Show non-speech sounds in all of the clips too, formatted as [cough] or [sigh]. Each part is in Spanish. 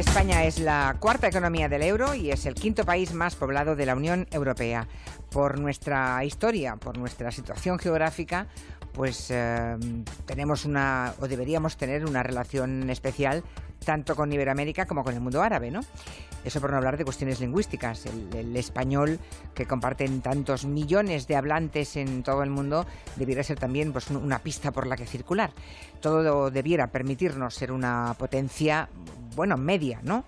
España es la cuarta economía del euro y es el quinto país más poblado de la Unión Europea. Por nuestra historia, por nuestra situación geográfica, pues eh, tenemos una, o deberíamos tener una relación especial tanto con Iberoamérica como con el mundo árabe, ¿no? Eso por no hablar de cuestiones lingüísticas. El, el, español, que comparten tantos millones de hablantes en todo el mundo, debiera ser también pues, una pista por la que circular. Todo debiera permitirnos ser una potencia, bueno, media, ¿no?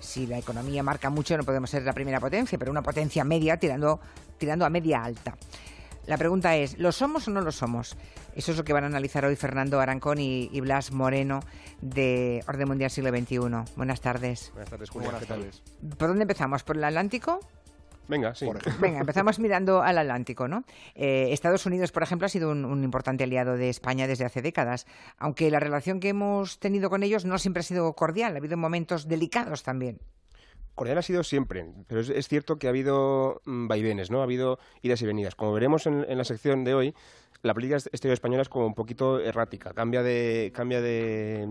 Si la economía marca mucho, no podemos ser la primera potencia, pero una potencia media tirando, tirando a media alta. La pregunta es, ¿lo somos o no lo somos? Eso es lo que van a analizar hoy Fernando Arancón y, Blas Moreno de Orden Mundial Siglo XXI. Buenas tardes. Buenas tardes, Julia. Buenas tardes. ¿Por dónde empezamos? ¿Por el Atlántico? Venga, sí. Venga, empezamos mirando al Atlántico, ¿no? Eh, Estados Unidos, por ejemplo, ha sido un, un, importante aliado de España desde hace décadas, aunque la relación que hemos tenido con ellos no siempre ha sido cordial, ha habido momentos delicados también. Cordial ha sido siempre, pero es, cierto que ha habido mm, vaivenes, ¿no? Ha habido idas y venidas. Como veremos en, la sección de hoy, la política exterior española es como un poquito errática, cambia de, cambia de,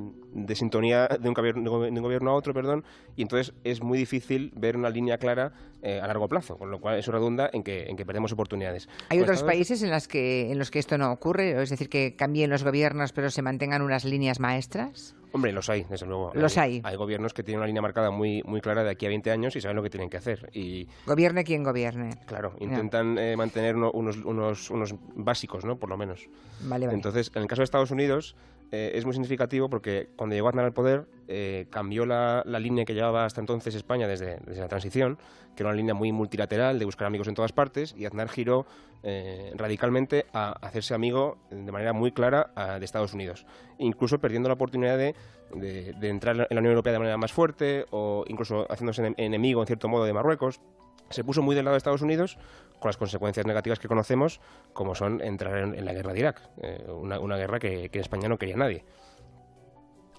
sintonía de un, gobierno, de un, gobierno, a otro, perdón, y entonces es muy difícil ver una línea clara eh, a largo plazo, con lo cual eso redunda en que, en que perdemos oportunidades. ¿Hay otros países en, las que, en los que esto no ocurre? Es decir, que cambien los gobiernos pero se mantengan unas líneas maestras? Hombre, los hay, desde luego. Los hay. Hay, gobiernos que tienen una línea marcada muy, muy clara de aquí a 20 años y saben lo que tienen que hacer. Y, gobierne quien gobierne. Claro, intentan eh, mantener unos, unos, unos básicos, ¿no? Por lo menos. Vale, vale. Entonces, en el caso de Estados Unidos, eh, es muy significativo porque cuando llegó Aznar al poder eh, cambió la, línea que llevaba hasta entonces España desde, desde, la transición, que era una línea muy multilateral de buscar amigos en todas partes, y Aznar giró eh, radicalmente a hacerse amigo de manera muy clara de Estados Unidos, incluso perdiendo la oportunidad de, de, entrar en la Unión Europea de manera más fuerte o incluso haciéndose enemigo en cierto modo de Marruecos se puso muy del lado de Estados Unidos con las consecuencias negativas que conocemos, como son entrar en, la guerra de Irak, eh, una, guerra que, en España no quería nadie.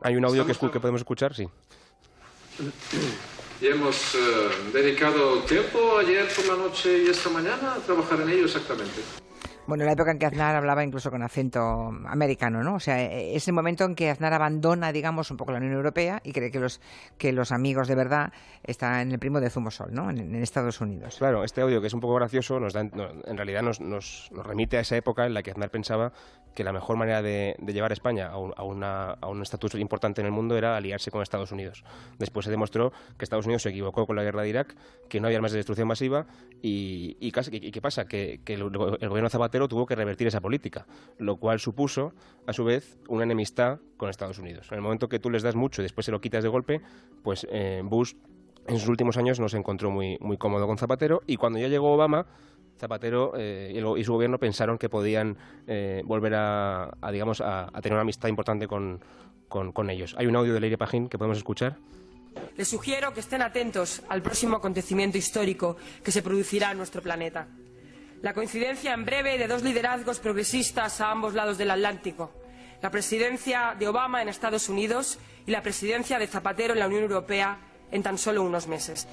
¿Hay un audio que, podemos escuchar? Sí. [clears throat] Y hemos eh, dedicado tiempo ayer por la noche y esta mañana a trabajar en ello exactamente. Bueno, en la época en que Aznar hablaba incluso con acento americano, ¿no? O sea, e-, es el momento en que Aznar abandona, digamos, un poco la Unión Europea y cree que los, que los amigos de verdad están en el primo de Zumosol, ¿no? En, Estados Unidos. Claro, este audio que es un poco gracioso nos da, en realidad nos, nos, remite a esa época en la que Aznar pensaba que la mejor manera de, llevar a España a un, a un estatus importante en el mundo era aliarse con Estados Unidos. Después se demostró que Estados Unidos se equivocó con la guerra de Irak, que no había más de destrucción masiva y, y, ¿qué pasa? Que, que el, el gobierno Zapatero tuvo que revertir esa política, lo cual supuso, a su vez, una enemistad con Estados Unidos. En el momento que tú les das mucho y después se lo quitas de golpe, pues eh, Bush en sus últimos años no se encontró muy, muy cómodo con Zapatero y cuando ya llegó Obama, Zapatero eh, y, su gobierno pensaron que podían eh, volver a, digamos, a, tener una amistad importante con, con, ellos. Hay un audio de Leire Pajín que podemos escuchar. Les sugiero que estén atentos al próximo acontecimiento histórico que se producirá en nuestro planeta la coincidencia en breve de dos liderazgos progresistas a ambos lados del Atlántico, la presidencia de Obama en Estados Unidos y la presidencia de Zapatero en la Unión Europea en tan solo unos meses.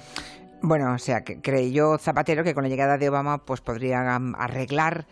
Bueno, o sea, que creyó Zapatero que con la llegada de Obama pues podrían arreglar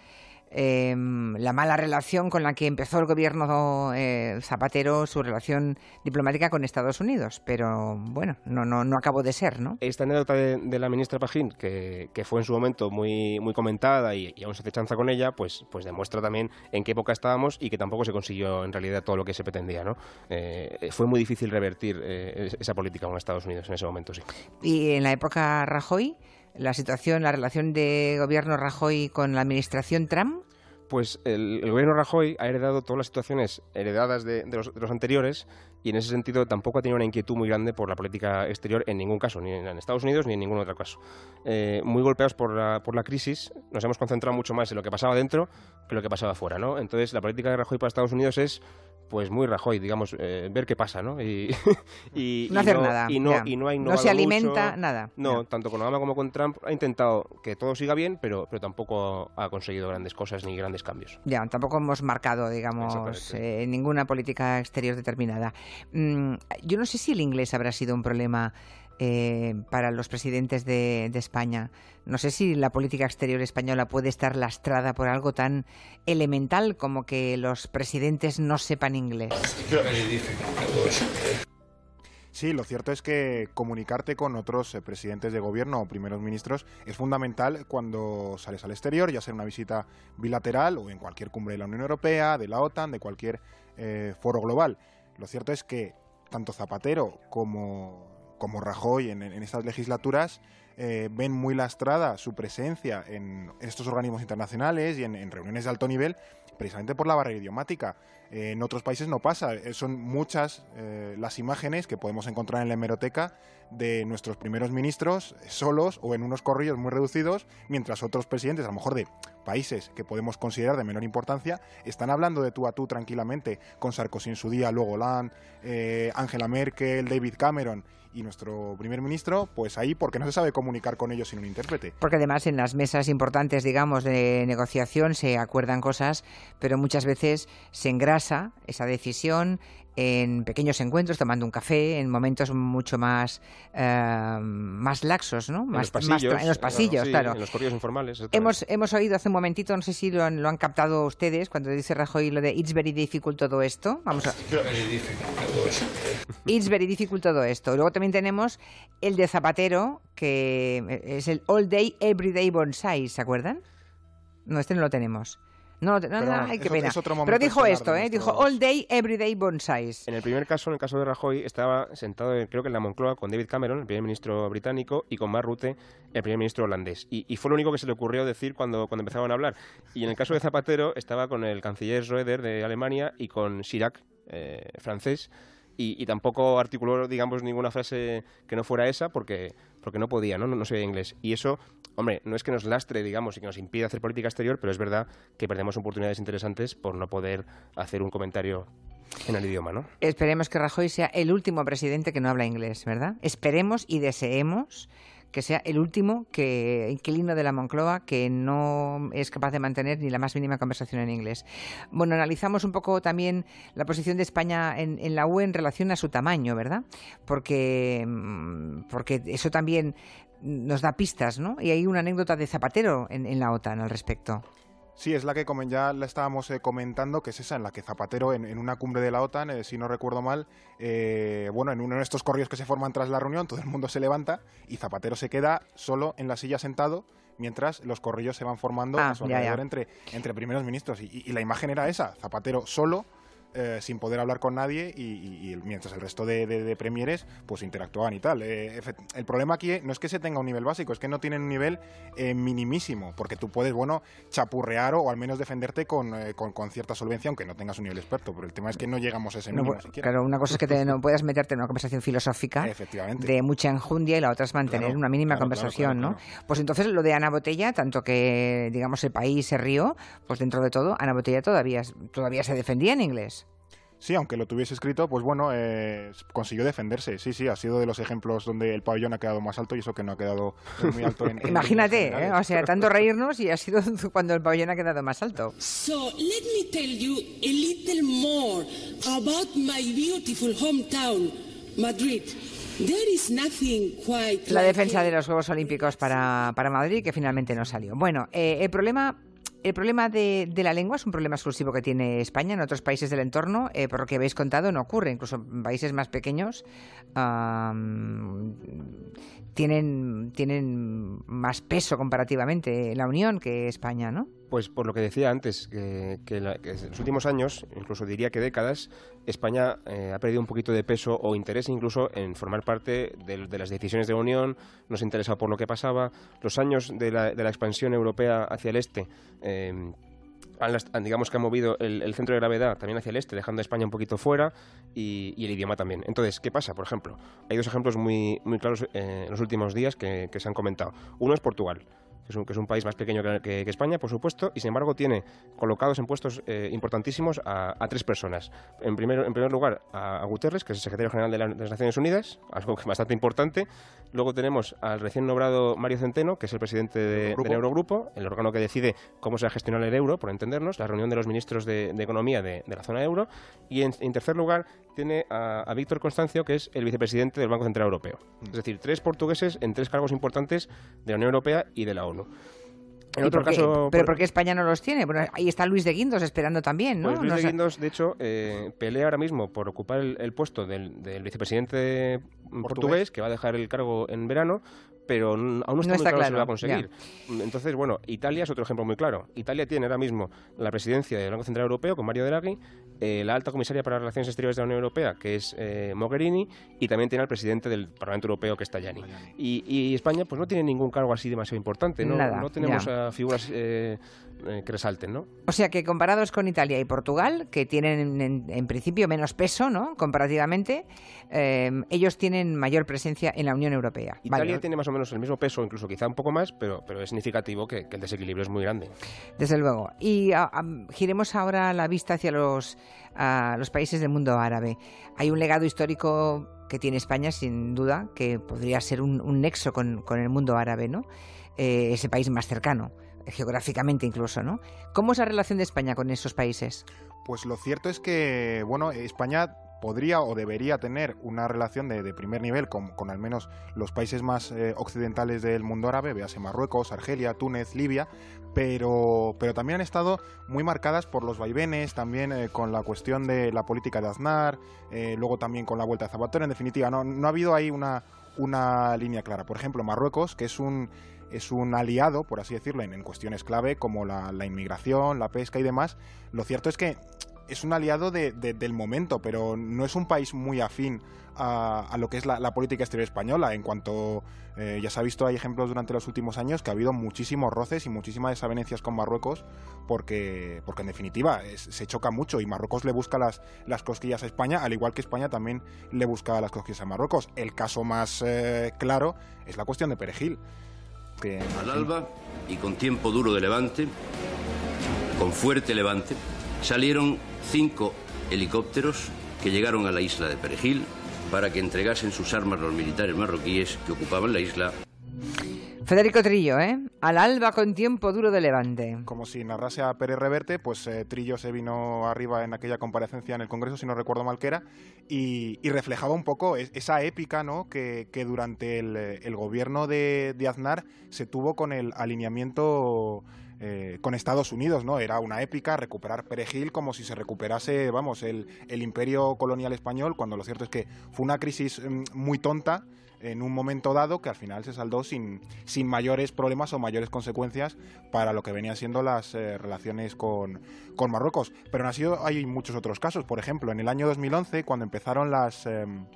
Em, la mala relación con la que empezó el gobierno eh, Zapatero su relación diplomática con Estados Unidos, pero bueno, no, no, no acabó de ser, ¿no? Esta anécdota de, la ministra Pajín, que, que, fue en su momento muy, muy comentada y, aún se hace chanza con ella, pues, pues demuestra también en qué época estábamos y que tampoco se consiguió en realidad todo lo que se pretendía, ¿no? Eh, fue muy difícil revertir eh, esa política con Estados Unidos en ese momento, sí. ¿Y en la época Rajoy? la situación, la relación de gobierno Rajoy con la administración Trump? Pues el, gobierno Rajoy ha heredado todas las situaciones heredadas de, los, anteriores y en ese sentido tampoco ha tenido una inquietud muy grande por la política exterior en ningún caso, ni en Estados Unidos ni en ningún otro caso. Eh, muy golpeados por la, por la crisis, nos hemos concentrado mucho más en lo que pasaba dentro que lo que pasaba fuera. ¿no? Entonces la política de Rajoy para Estados Unidos es pues muy Rajoy, digamos, eh, ver qué pasa, ¿no? Y, [laughs] no hacer nada. Y no, y no, no se alimenta nada. No, tanto con Obama como con Trump ha intentado que todo siga bien, pero, pero tampoco ha conseguido grandes cosas ni grandes cambios. Ya, tampoco hemos marcado, digamos, eh, ninguna política exterior determinada. Mm, yo no sé si el inglés habrá sido un problema eh, para los presidentes de, España. No sé si la política exterior española puede estar lastrada por algo tan elemental como que los presidentes no sepan inglés. Sí, lo cierto es que comunicarte con otros eh, presidentes de gobierno o primeros ministros es fundamental cuando sales al exterior, ya sea en una visita bilateral o en cualquier cumbre de la Unión Europea, de la OTAN, de cualquier eh, foro global. Lo cierto es que tanto Zapatero como, como Rajoy en, estas legislaturas eh, ven muy lastrada su presencia en estos organismos internacionales y en reuniones de alto nivel precisamente por la barrera idiomática. Eh, en otros países no pasa. Eh, son muchas eh, las imágenes que podemos encontrar en la hemeroteca de nuestros primeros ministros solos o en unos corrillos muy reducidos, mientras otros presidentes, a lo mejor de países que podemos considerar de menor importancia, están hablando de tú a tú tranquilamente con Sarkozy en su día, luego Hollande, Angela Merkel, David Cameron y nuestro primer ministro, pues ahí porque no se sabe comunicar con ellos sin un intérprete. Porque además en las mesas importantes, digamos, de negociación se acuerdan cosas, pero muchas veces se engrasa esa decisión en pequeños encuentros, tomando un café, en momentos mucho más, eh, más laxos, ¿no? Más, en los pasillos, claro. En los correos informales. Hemos, hemos oído hace un momentito, no sé si lo han, lo han captado ustedes, cuando dice Rajoy lo de It's very difficult todo esto. Vamos a... It's very difficult todo esto. [laughs] Luego también tenemos el de Zapatero, que es el All Day Everyday Bonsai, ¿se acuerdan? No, este no lo tenemos. No, no, no, qué pena. Pero dijo esto, ¿eh? Dijo all day, everyday bonsais. En el primer caso, en el caso de Rajoy, estaba sentado, creo que en la Moncloa, con David Cameron, el primer ministro británico, y con Mark Rutte, el primer ministro holandés. Y, fue lo único que se le ocurrió decir cuando, cuando empezaban a hablar. Y en el caso de Zapatero, estaba con el canciller Schroeder de Alemania y con Chirac, eh, francés. Y, tampoco articuló, digamos, ninguna frase que no fuera esa porque, porque no podía, ¿no? No, no sabía inglés. Y eso hombre, no es que nos lastre, digamos, y que nos impida hacer política exterior, pero es verdad que perdemos oportunidades interesantes por no poder hacer un comentario en el idioma, ¿no? Esperemos que Rajoy sea el último presidente que no habla inglés, ¿verdad? Esperemos y deseemos que sea el último que inquilino de la Moncloa que no es capaz de mantener ni la más mínima conversación en inglés. Bueno, analizamos un poco también la posición de España en, la UE en relación a su tamaño, ¿verdad? Porque, mm, porque eso también nos da pistas, ¿no? Y hay una anécdota de Zapatero en, la OTAN al respecto. Sí, es la que como ya la estábamos eh, comentando, que es esa en la que Zapatero en, una cumbre de la OTAN, eh, si no recuerdo mal, eh, bueno, en uno de estos corridos que se forman tras la reunión, todo el mundo se levanta y Zapatero se queda solo en la silla sentado mientras los corrillos se van formando ah, a su alrededor entre, entre primeros ministros. y, la imagen era esa, Zapatero solo eh, sin poder hablar con nadie y, mientras el resto de, premieres pues interactuaban y tal. Eh, el problema aquí no es que se tenga un nivel básico, es que no tienen un nivel eh, minimísimo, porque tú puedes, bueno, chapurrear o, al menos defenderte con, con, cierta solvencia, aunque no tengas un nivel experto, pero el tema es que no llegamos a ese nivel Claro, una cosa es que no [laughs] puedas meterte en una conversación filosófica de mucha enjundia y la otra es mantener una mínima conversación, ¿no? Pues entonces lo de Ana Botella, tanto que, digamos, el país se rió, pues dentro de todo, Ana Botella todavía, todavía se defendía en inglés. Sí, aunque lo tuviese escrito, pues bueno, eh, consiguió defenderse. Sí, sí, ha sido de los ejemplos donde el pabellón ha quedado más alto y eso que no ha quedado muy alto en. [laughs] Imagínate, ¿eh? o sea, tanto reírnos y ha sido [laughs] cuando el pabellón ha quedado más alto. So, let me tell you a little more about my beautiful hometown, Madrid. There is nothing quite La defensa de los Juegos Olímpicos para, para Madrid, que finalmente no salió. Bueno, eh, el problema el problema de, la lengua es un problema exclusivo que tiene España. En otros países del entorno, eh, por lo que habéis contado, no ocurre. Incluso en países más pequeños tienen, tienen más peso comparativamente la Unión que España, ¿no? Pues por lo que decía antes, que, en los últimos años, incluso diría que décadas, España eh, ha perdido un poquito de peso o interés incluso en formar parte de, las decisiones de la Unión, no se interesa por lo que pasaba. Los años de la, expansión europea hacia el este eh, digamos que ha movido el, centro de gravedad también hacia el este, dejando a España un poquito fuera y, el idioma también. Entonces, ¿qué pasa? Por ejemplo, hay dos ejemplos muy, muy claros eh, en los últimos días que se han comentado. Uno es Portugal que es un, país más pequeño que, España, por supuesto, y sin embargo tiene colocados en puestos eh, importantísimos a, tres personas. En primer, en primer lugar, a, Guterres, que es el secretario general de, las Naciones Unidas, algo que es bastante importante. Luego tenemos al recién nombrado Mario Centeno, que es el presidente del Eurogrupo, el órgano que decide cómo se va a gestionar el euro, por entendernos, la reunión de los ministros de, Economía de, la zona euro. Y en, tercer lugar, tiene a, Víctor Constancio, que es el vicepresidente del Banco Central Europeo. Mm. Es decir, tres portugueses en tres cargos importantes de la Unión Europea y de la ONU. En otro por qué? caso, ¿Pero por- por qué España no los tiene? Bueno, ahí está Luis de Guindos esperando también, ¿no? Pues Luis No de sé- Guindos, de hecho, eh, pelea ahora mismo por ocupar el, el puesto del, del vicepresidente portugués. que va a dejar el cargo en verano, pero aún no está, No muy está claro, si claro, lo va a conseguir. Entonces, bueno, Italia es otro ejemplo muy claro. Italia tiene ahora mismo la presidencia del Banco Central Europeo con Mario Draghi, eh, la alta comisaria para relaciones exteriores de la Unión Europea, que es eh, Mogherini, y también tiene al presidente del Parlamento Europeo, que es Tajani. Y, y España pues no tiene ningún cargo así demasiado importante, no, Nada, no tenemos ya. figuras eh, eh, que resalten, ¿no? O sea que comparados con Italia y Portugal, que tienen en, en principio menos peso, ¿no? Comparativamente, ellos tienen mayor presencia en la Unión Europea. Italia Vale, tiene más o menos el mismo peso, incluso quizá un poco más, pero, pero es significativo que, que el desequilibrio es muy grande. Desde luego. Y ah, giremos ahora la vista hacia los, ah, los países del mundo árabe. Hay un legado histórico que tiene España, sin duda, que podría ser un, un nexo con, con el mundo árabe, ¿no? Eh, ese país más cercano, geográficamente incluso, ¿no? ¿Cómo es la relación de España con esos países? Pues lo cierto es que, bueno, España podría o debería tener una relación de, primer nivel con, al menos los países más eh, occidentales del mundo árabe, véase Marruecos, Argelia, Túnez, Libia, pero, pero también han estado muy marcadas por los vaivenes, también eh, con la cuestión de la política de Aznar, eh, luego también con la vuelta de Zapatero, en definitiva, no, no ha habido ahí una, una línea clara. Por ejemplo, Marruecos, que es un, es un aliado, por así decirlo, en, cuestiones clave como la inmigración, la pesca y demás, lo cierto es que es un aliado de- de- del momento, pero no es un país muy afín a, a lo que es la, la política exterior española. En cuanto, eh, ya se ha visto, hay ejemplos durante los últimos años que ha habido muchísimos roces y muchísimas desavenencias con Marruecos, porque, porque en definitiva es- se choca mucho y Marruecos le busca las, las cosquillas a España, al igual que España también le busca las cosquillas a Marruecos. El caso más eh, claro es la cuestión de Perejil. Que, Al alba y con tiempo duro de levante, con fuerte levante, salieron cinco helicópteros que llegaron a la isla de Perejil para que entregasen sus armas los militares marroquíes que ocupaban la isla Federico Trillo, ¿eh? Al alba con tiempo duro de levante. como si narrase a Pérez Reverte, pues eh, Trillo se vino arriba en aquella comparecencia en el Congreso, si no recuerdo mal que era, y, y reflejaba un poco es- esa épica ¿no? que, que durante el, el gobierno de, de Aznar se tuvo con el alineamiento eh, con Estados Unidos, ¿no? Era una épica recuperar Perejil como si se recuperase, vamos, el, el imperio colonial español, cuando lo cierto es que fue una crisis mm, muy tonta en un momento dado que al final se saldó sin, sin mayores problemas o mayores consecuencias para lo que venían siendo las eh, relaciones con, con Marruecos. Pero aún así hay muchos otros casos. Por ejemplo, en el año 2011, cuando empezaron las, em,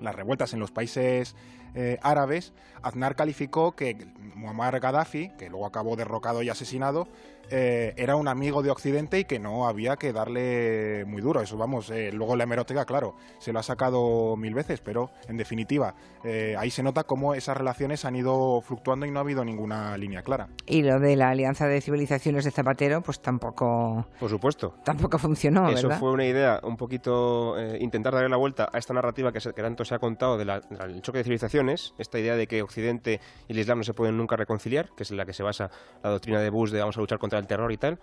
las revueltas en los países eh, árabes, Aznar calificó que Muammar Gaddafi, que luego acabó derrocado y asesinado, eh, era un amigo de Occidente y que no había que darle muy duro. Eso, vamos, eh, luego la hemeroteca, claro, se lo ha sacado mil veces, pero en definitiva, eh, ahí se nota cómo esas relaciones han ido fluctuando y no ha habido ninguna línea clara. Y lo de la Alianza de Civilizaciones de Zapatero, pues tampoco, Por supuesto. tampoco funcionó, Eso ¿verdad? fue una idea, un poquito eh, intentar darle la vuelta a esta narrativa que, se- que tanto se ha contado de la- del choque de civilizaciones, esta idea de que Occidente y el Islam no se pueden nunca reconciliar, que es en la que se basa la doctrina de Bush de vamos a luchar contra el terror y tal.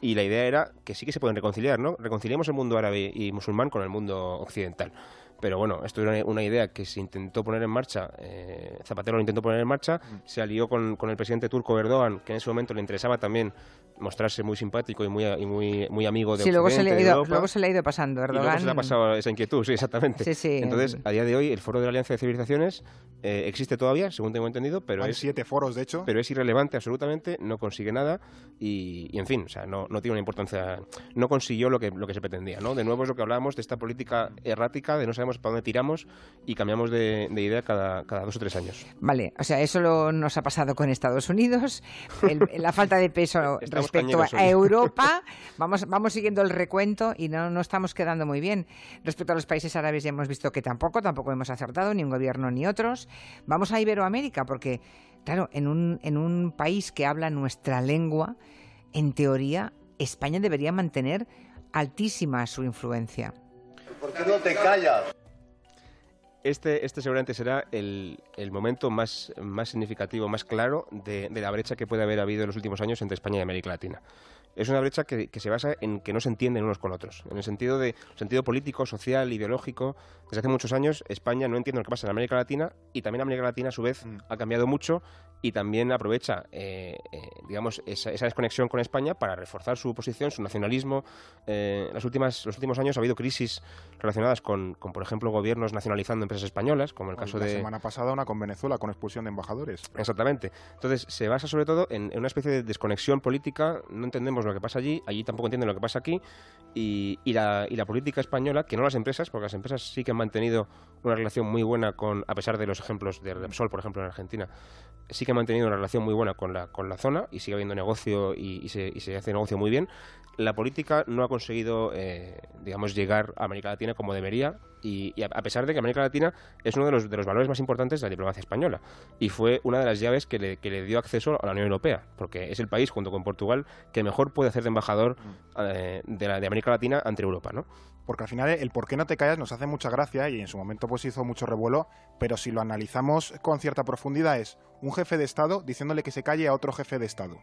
Y la idea era que sí que se pueden reconciliar, ¿no? Reconciliemos el mundo árabe y musulmán con el mundo occidental. Pero bueno, esto era una idea que se intentó poner en marcha, eh, Zapatero lo intentó poner en marcha, se alió con, con el presidente turco Erdogan, que en ese momento le interesaba también mostrarse muy simpático y muy, y muy, muy amigo de Sí, luego se, le ha ido, Europa. luego se le ha ido pasando. Y Erdogan. luego se le ha pasado esa inquietud, sí, exactamente. Sí, sí. Entonces, a día de hoy, el foro de la Alianza de Civilizaciones eh, existe todavía, según tengo entendido, pero Hay es, siete foros, de hecho. pero es irrelevante absolutamente, no consigue nada y, y, en fin, o sea, no, no tiene una importancia, no consiguió lo que, lo que se pretendía, ¿no? De nuevo es lo que hablábamos de esta política errática, de no sabemos para dónde tiramos y cambiamos de, de idea cada, cada dos o tres años. Vale, o sea, eso lo- nos ha pasado con Estados Unidos, el- la falta de peso [laughs] Estamos respecto a hoy. Europa. [laughs] Vamos, vamos siguiendo el recuento y no, no estamos quedando muy bien. Respecto a los países árabes ya hemos visto que tampoco, tampoco hemos acertado, ni un gobierno ni otros. Vamos a Iberoamérica, porque, claro, en un, en un país que habla nuestra lengua, en teoría, España debería mantener altísima su influencia. ¿Por qué no te callas? Este, este seguramente será el, el momento más, más significativo, más claro de, de la brecha que puede haber habido en los últimos años entre España y América Latina es una brecha que, que, se basa en que no se entienden unos con otros. En el sentido de sentido político, social, ideológico. Desde hace muchos años España no entiende lo que pasa en América Latina y también América Latina a su vez mm. ha cambiado mucho y también aprovecha, eh, eh, digamos, esa, esa, desconexión con España para reforzar su posición, su nacionalismo. Eh, en las últimas, los últimos años ha habido crisis relacionadas con, con, por ejemplo, gobiernos nacionalizando empresas españolas, como el caso la de... La semana pasada una con Venezuela, con expulsión de embajadores. Exactamente. Entonces, se basa sobre todo en, en una especie de desconexión política. No entendemos lo que pasa allí, allí tampoco entienden lo que pasa aquí. Y, y, la, y la política española, que no las empresas, porque las empresas sí que han mantenido una relación muy buena con, a pesar de los ejemplos de Repsol, por ejemplo, en Argentina, sí que ha mantenido una relación muy buena con la, con la zona y sigue habiendo negocio y, y, se, y se, hace negocio muy bien. La política no ha conseguido, eh, digamos, llegar a América Latina como debería y, y, a pesar de que América Latina es uno de los, de los valores más importantes de la diplomacia española y fue una de las llaves que le, que le dio acceso a la Unión Europea, porque es el país, junto con Portugal, que mejor puede hacer de embajador eh, de, la, de América Latina ante Europa, ¿no? porque al final el por qué no te callas nos hace mucha gracia y en su momento pues hizo mucho revuelo, pero si lo analizamos con cierta profundidad es un jefe de Estado diciéndole que se calle a otro jefe de Estado.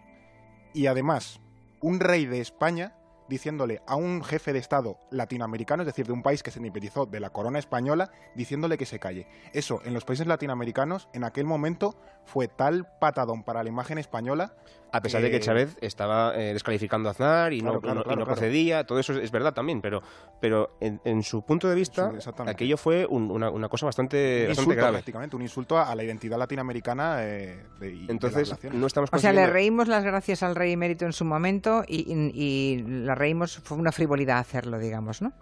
Y además, un rey de España diciéndole a un jefe de Estado latinoamericano, es decir, de un país que se independizó de la corona española, diciéndole que se calle. Eso, en los países latinoamericanos, en aquel momento, fue tal patadón para la imagen española. A pesar que... de que Chávez estaba eh, descalificando a Aznar y claro, no, claro, no, claro, y no procedía, todo eso es verdad también, pero, pero en, en su punto de vista, aquello fue un, una, una, cosa bastante, un bastante insulto, grave. prácticamente, un insulto a la identidad latinoamericana. Eh, de, Entonces, de no estamos O sea, le reímos las gracias al rey emérito en su momento y, y, y la reímos, fue una frivolidad hacerlo, digamos, ¿no?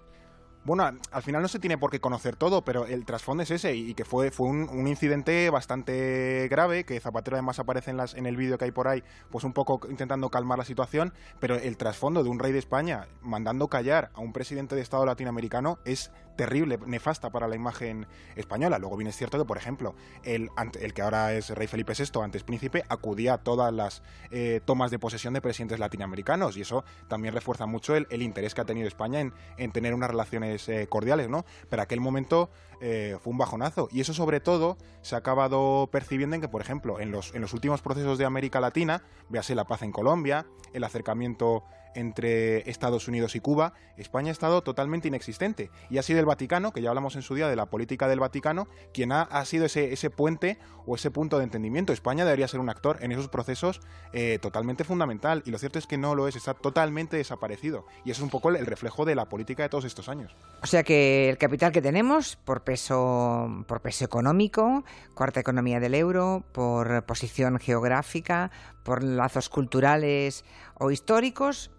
Bueno, al final no se tiene por qué conocer todo, pero el trasfondo es ese y que fue, fue un, un, incidente bastante grave, que Zapatero además aparece en, las, en el vídeo que hay por ahí, pues un poco intentando calmar la situación, pero el trasfondo de un rey de España mandando callar a un presidente de Estado latinoamericano es terrible, nefasta para la imagen española. Luego bien es cierto que, por ejemplo, el, el que ahora es rey Felipe VI, antes príncipe, acudía a todas las eh, tomas de posesión de presidentes latinoamericanos y eso también refuerza mucho el, el interés que ha tenido España en, en tener unas relaciones eh, cordiales, ¿no? Pero aquel momento eh, fue un bajonazo. Y eso, sobre todo, se ha acabado percibiendo en que, por ejemplo, en los, en los últimos procesos de América Latina, véase la paz en Colombia, el acercamiento entre Estados Unidos y Cuba, España ha estado totalmente inexistente. Y ha sido el Vaticano, que ya hablamos en su día de la política del Vaticano, quien ha, ha sido ese, ese, puente o ese punto de entendimiento. España debería ser un actor en esos procesos eh, totalmente fundamental. Y lo cierto es que no lo es, está totalmente desaparecido. Y es un poco el, el reflejo de la política de todos estos años. O sea que el capital que tenemos, por peso, por peso económico, cuarta economía del euro, por posición geográfica, por lazos culturales o históricos,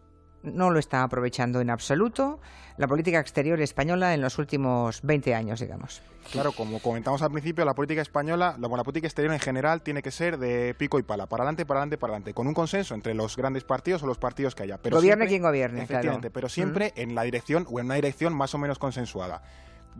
no lo está aprovechando en absoluto la política exterior española en los últimos 20 años, digamos. Claro, como comentamos al principio, la política española, la, la política exterior en general tiene que ser de pico y pala, para adelante, para adelante, para adelante, con un consenso entre los grandes partidos o los partidos que haya. Pero gobierne siempre, quien gobierne, efectivamente, claro. pero siempre mm. en la dirección o en una dirección más o menos consensuada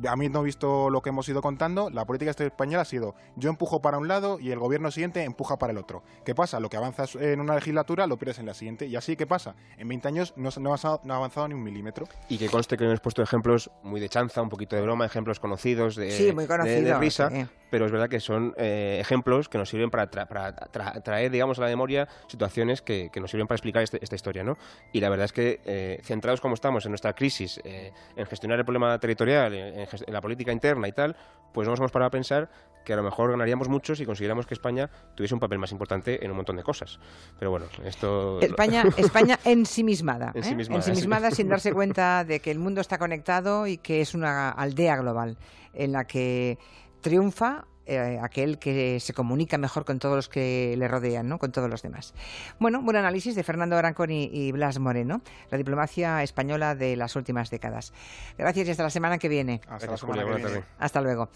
habiendo visto lo que hemos ido contando, la política española ha sido yo empujo para un lado y el gobierno siguiente empuja para el otro. ¿Qué pasa? Lo que avanzas en una legislatura lo pierdes en la siguiente. Y así, ¿qué pasa? En 20 años no, no, ha, avanzado, no ha avanzado ni un milímetro. Y que conste que hemos puesto ejemplos muy de chanza, un poquito de broma, ejemplos conocidos, de, sí, muy conocido, de, de risa, sí. Pero es verdad que son eh, ejemplos que nos sirven para, tra para tra traer, digamos, a la memoria situaciones que, que nos sirven para explicar este, esta historia, ¿no? Y la verdad es que, eh, centrados como estamos en nuestra crisis, eh, en gestionar el problema territorial, en, en la política interna y tal, pues no nos hemos parado a pensar que a lo mejor ganaríamos mucho si consiguiéramos que España tuviese un papel más importante en un montón de cosas. Pero bueno, esto... España, [laughs] España ensimismada, ¿eh? ensimismada, ensimismada sin darse [laughs] cuenta de que el mundo está conectado y que es una aldea global en la que triunfa eh, aquel que se comunica mejor con todos los que le rodean, ¿no? con todos los demás. Bueno, buen análisis de Fernando Arancón y, y, Blas Moreno, la diplomacia española de las últimas décadas. Gracias y hasta la semana que viene. Hasta, la semana que viene. Hasta luego.